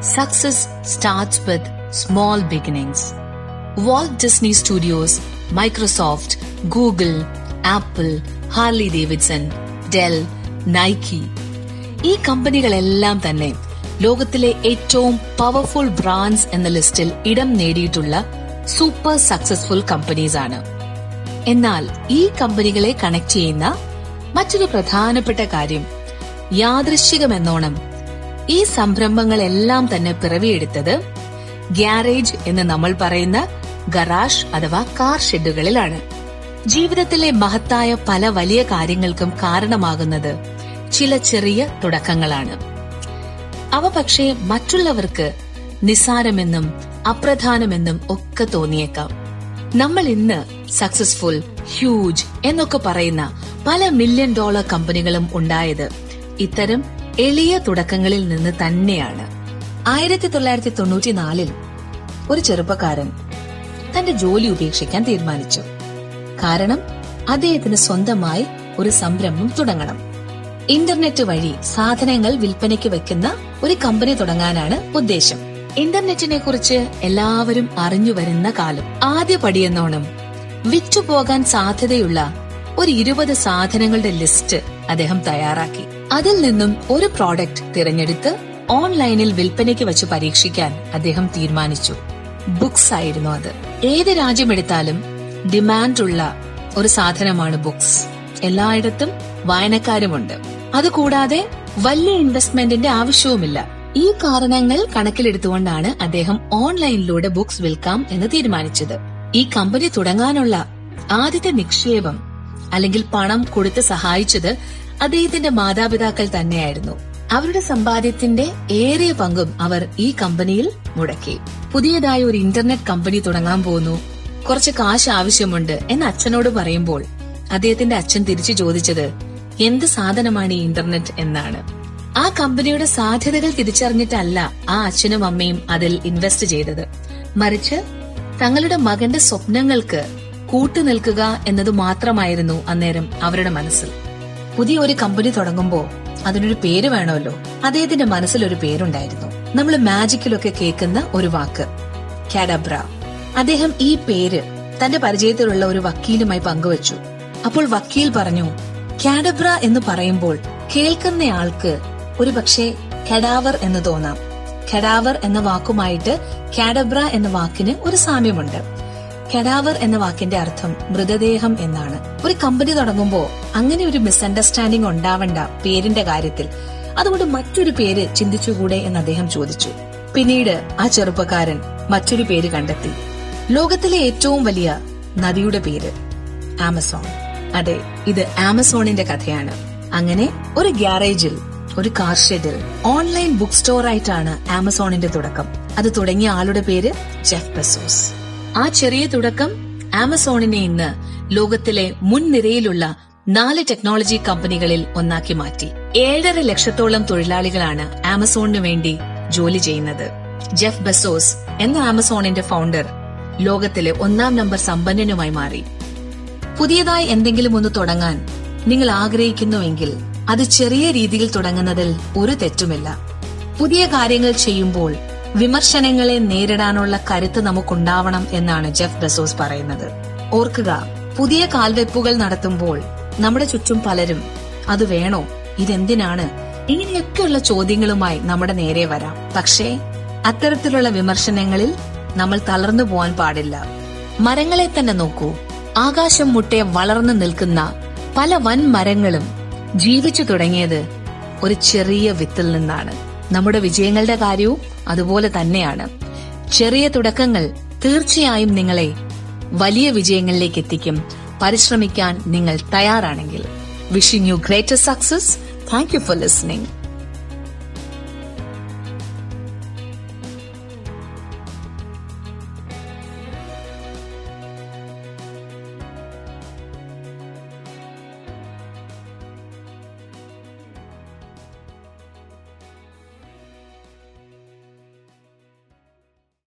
Success starts with small beginnings. Walt Disney Studios, Microsoft, Google, Apple, Harley Davidson Dell Nike ഈ കമ്പനികളെല്ലാം തന്നെ ലോകത്തിലെ ഏറ്റവും പവർഫുൾ ബ്രാൻഡ്സ് എന്ന ലിസ്റ്റിൽ ഇടം നേടിയിട്ടുള്ള സൂപ്പർ സക്സസ്ഫുൾ കമ്പനീസ് ആണ് എന്നാൽ ഈ കമ്പനികളെ കണക്ട് ചെയ്യുന്ന മറ്റൊരു പ്രധാനപ്പെട്ട കാര്യം യാദൃശ്ചികമെന്നോണം ഈ സംരംഭങ്ങളെല്ലാം തന്നെ പിറവിയെടുത്തത് ഗ്യാരേജ് എന്ന് നമ്മൾ പറയുന്ന ഗറാഷ് അഥവാ കാർ ഷെഡുകളിലാണ്. ജീവിതത്തിലെ മഹത്തായ പല വലിയ കാര്യങ്ങൾക്കും കാരണമാകുന്നത് ചില ചെറിയ തുടക്കങ്ങളാണ്. അവ പക്ഷേ മറ്റുള്ളവർക്ക് നിസ്സാരമെന്നും അപ്രധാനമെന്നും ഒക്കെ തോന്നിയേക്കാം. നമ്മൾ ഇന്ന് സക്സസ്ഫുൾ ഹ്യൂജ് എന്നൊക്കെ പറയുന്ന പല മില്യൺ ഡോളർ കമ്പനികളും ഉണ്ടായത് ഇത്തരം എളിയ തുടക്കങ്ങളിൽ നിന്ന് തന്നെയാണ്. ആയിരത്തി തൊള്ളായിരത്തി തൊണ്ണൂറ്റിനാലിൽ ഒരു ചെറുപ്പക്കാരൻ തന്റെ ജോലി ഉപേക്ഷിക്കാൻ തീരുമാനിച്ചു. കാരണം അദ്ദേഹത്തിന് സ്വന്തമായി ഒരു സംരംഭം തുടങ്ങണം. ഇന്റർനെറ്റ് വഴി സാധനങ്ങൾ വിൽപ്പനയ്ക്ക് വെക്കുന്ന ഒരു കമ്പനി തുടങ്ങാനാണ് ഉദ്ദേശം. ഇന്റർനെറ്റിനെ കുറിച്ച് എല്ലാവരും അറിഞ്ഞു വരുന്ന കാലം. ആദ്യ പടിയെന്നോണം വിറ്റുപോകാൻ സാധ്യതയുള്ള ഒരു ഇരുപത് സാധനങ്ങളുടെ ലിസ്റ്റ് അദ്ദേഹം തയ്യാറാക്കി. അതിൽ നിന്നും ഒരു പ്രോഡക്റ്റ് തിരഞ്ഞെടുത്ത് ഓൺലൈനിൽ വിൽപ്പനയ്ക്ക് വെച്ച് പരീക്ഷിക്കാൻ അദ്ദേഹം തീരുമാനിച്ചു. ബുക്സ് ആയിരുന്നു അത്. ഏത് രാജ്യമെടുത്താലും ഡിമാൻഡുള്ള ഒരു സാധനമാണ് ബുക്സ് എല്ലായിടത്തും വായനക്കാരുമുണ്ട്. അതുകൂടാതെ വലിയ ഇൻവെസ്റ്റ്മെന്റിന്റെ ആവശ്യവുമില്ല. ഈ കാരണങ്ങൾ കണക്കിലെടുത്തുകൊണ്ടാണ് അദ്ദേഹം ഓൺലൈനിലൂടെ ബുക്സ് വിൽക്കാം എന്ന് തീരുമാനിച്ചത്. ഈ കമ്പനി തുടങ്ങാനുള്ള ആദ്യത്തെ നിക്ഷേപം അല്ലെങ്കിൽ പണം കൊടുത്ത് സഹായിച്ചത് അദ്ദേഹത്തിന്റെ മാതാപിതാക്കൾ തന്നെയായിരുന്നു. അവരുടെ സമ്പാദ്യത്തിന്റെ ഏറെ പങ്കും അവർ ഈ കമ്പനിയിൽ മുടക്കി. പുതിയതായി ഒരു ഇന്റർനെറ്റ് കമ്പനി തുടങ്ങാൻ പോകുന്നു. കുറച്ച് കാശ് ആവശ്യമുണ്ട് എന്ന് അച്ഛനോട് പറയുമ്പോൾ അദ്ദേഹത്തിന്റെ അച്ഛൻ തിരിച്ചു ചോദിച്ചത് എന്ത് സാധനമാണ് ഈ ഇന്റർനെറ്റ്? എന്നാണ്. ആ കമ്പനിയുടെ സാധ്യതകൾ തിരിച്ചറിഞ്ഞിട്ടല്ല ആ അച്ഛനും അമ്മയും അതിൽ ഇൻവെസ്റ്റ് ചെയ്തത്. മറിച്ച് തങ്ങളുടെ മകന്റെ സ്വപ്നങ്ങൾക്ക് കൂട്ടുനിൽക്കുക എന്നത് മാത്രമായിരുന്നു അന്നേരം അവരുടെ മനസ്സിൽ പുതിയ ഒരു കമ്പനി തുടങ്ങുമ്പോൾ അതിനൊരു പേര് വേണമല്ലോ. അദ്ദേഹത്തിന്റെ മനസ്സിൽ ഒരു പേരുണ്ടായിരുന്നു. നമ്മൾ മാജിക്കിലൊക്കെ കേൾക്കുന്ന ഒരു വാക്ക് കാഡബ്ര. അദ്ദേഹം ഈ പേര് തന്റെ പരിചയത്തിലുള്ള ഒരു വക്കീലുമായി പങ്കുവച്ചു. അപ്പോൾ വക്കീൽ പറഞ്ഞു കാഡബ്ര എന്ന് പറയുമ്പോൾ കേൾക്കുന്നയാൾക്ക് ഒരു പക്ഷേ കെഡാവർ എന്ന് തോന്നാം. കെഡാവർ എന്ന വാക്കുമായിട്ട് കാഡബ്ര എന്ന വാക്കിന് ഒരു സാമ്യമുണ്ട്. കെഡാവർ എന്ന വാക്കിന്റെ അർത്ഥം മൃതദേഹം എന്നാണ്. ഒരു കമ്പനി തുടങ്ങുമ്പോൾ അങ്ങനെ ഒരു മിസ്അണ്ടർസ്റ്റാൻഡിംഗ് ഉണ്ടാവണ്ട പേരിന്റെ കാര്യത്തിൽ. അതുകൊണ്ട് മറ്റൊരു പേര് ചിന്തിച്ചുകൂടെ എന്ന് അദ്ദേഹം ചോദിച്ചു. പിന്നീട് ആ ചെറുപ്പക്കാരൻ മറ്റൊരു പേര് കണ്ടെത്തി. ലോകത്തിലെ ഏറ്റവും വലിയ നദിയുടെ പേര് ആമസോൺ. അതെ ഇത് ആമസോണിന്റെ കഥയാണ്. അങ്ങനെ ഒരു ഗ്യാരേജിൽ ഒരു കാർ ഷെഡിൽ ഓൺലൈൻ ബുക്ക് സ്റ്റോർ ആയിട്ടാണ് ആമസോണിന്റെ തുടക്കം. അത് തുടങ്ങിയ ആളുടെ പേര് ജെഫ് ബെസോസ്. ആ ചെറിയ തുടക്കം ആമസോണിനെ ഇന്ന് ലോകത്തിലെ മുൻനിരയിലുള്ള നാല് ടെക്നോളജി കമ്പനികളിൽ ഒന്നാക്കി മാറ്റി. ഏഴര ലക്ഷത്തോളം തൊഴിലാളികളാണ് ആമസോണിന് വേണ്ടി ജോലി ചെയ്യുന്നത്. ജെഫ് ബസോസ് എന്ന ആമസോണിന്റെ ഫൗണ്ടർ ലോകത്തിലെ ഒന്നാം നമ്പർ സമ്പന്നനുമായി മാറി. പുതിയതായി എന്തെങ്കിലും ഒന്ന് തുടങ്ങാൻ നിങ്ങൾ ആഗ്രഹിക്കുന്നുവെങ്കിൽ അത് ചെറിയ രീതിയിൽ തുടങ്ങുന്നതിൽ ഒരു തെറ്റുമില്ല. പുതിയ കാര്യങ്ങൾ ചെയ്യുമ്പോൾ വിമർശനങ്ങളെ നേരിടാനുള്ള കരുത്ത് നമുക്കുണ്ടാവണം എന്നാണ് ജെഫ് ബസോസ് പറയുന്നത്. ഓർക്കുക പുതിയ കാൽവെപ്പുകൾ നടത്തുമ്പോൾ നമ്മുടെ ചുറ്റും പലരും അത് വേണോ? ഇതെന്തിനാണ്? ഇങ്ങനെയൊക്കെയുള്ള ചോദ്യങ്ങളുമായി നമ്മുടെ നേരെ വരാം. പക്ഷേ അത്തരത്തിലുള്ള വിമർശനങ്ങളിൽ നമ്മൾ തളർന്നു പോവാൻ പാടില്ല. മരങ്ങളെ തന്നെ നോക്കൂ. ആകാശം മുട്ടെ വളർന്നു നിൽക്കുന്ന പല വൻ മരങ്ങളും ജീവിച്ചു തുടങ്ങിയത് ഒരു ചെറിയ വിത്തിൽ നിന്നാണ്. നമ്മുടെ വിജയങ്ങളുടെ കാര്യവും അതുപോലെ തന്നെയാണ്. ചെറിയ തുടക്കങ്ങൾ തീർച്ചയായും നിങ്ങളെ വലിയ വിജയങ്ങളിലേക്ക് എത്തിക്കും. പരിശ്രമിക്കാൻ നിങ്ങൾ തയ്യാറാണെങ്കിൽ. Wishing you greater success thank you for listening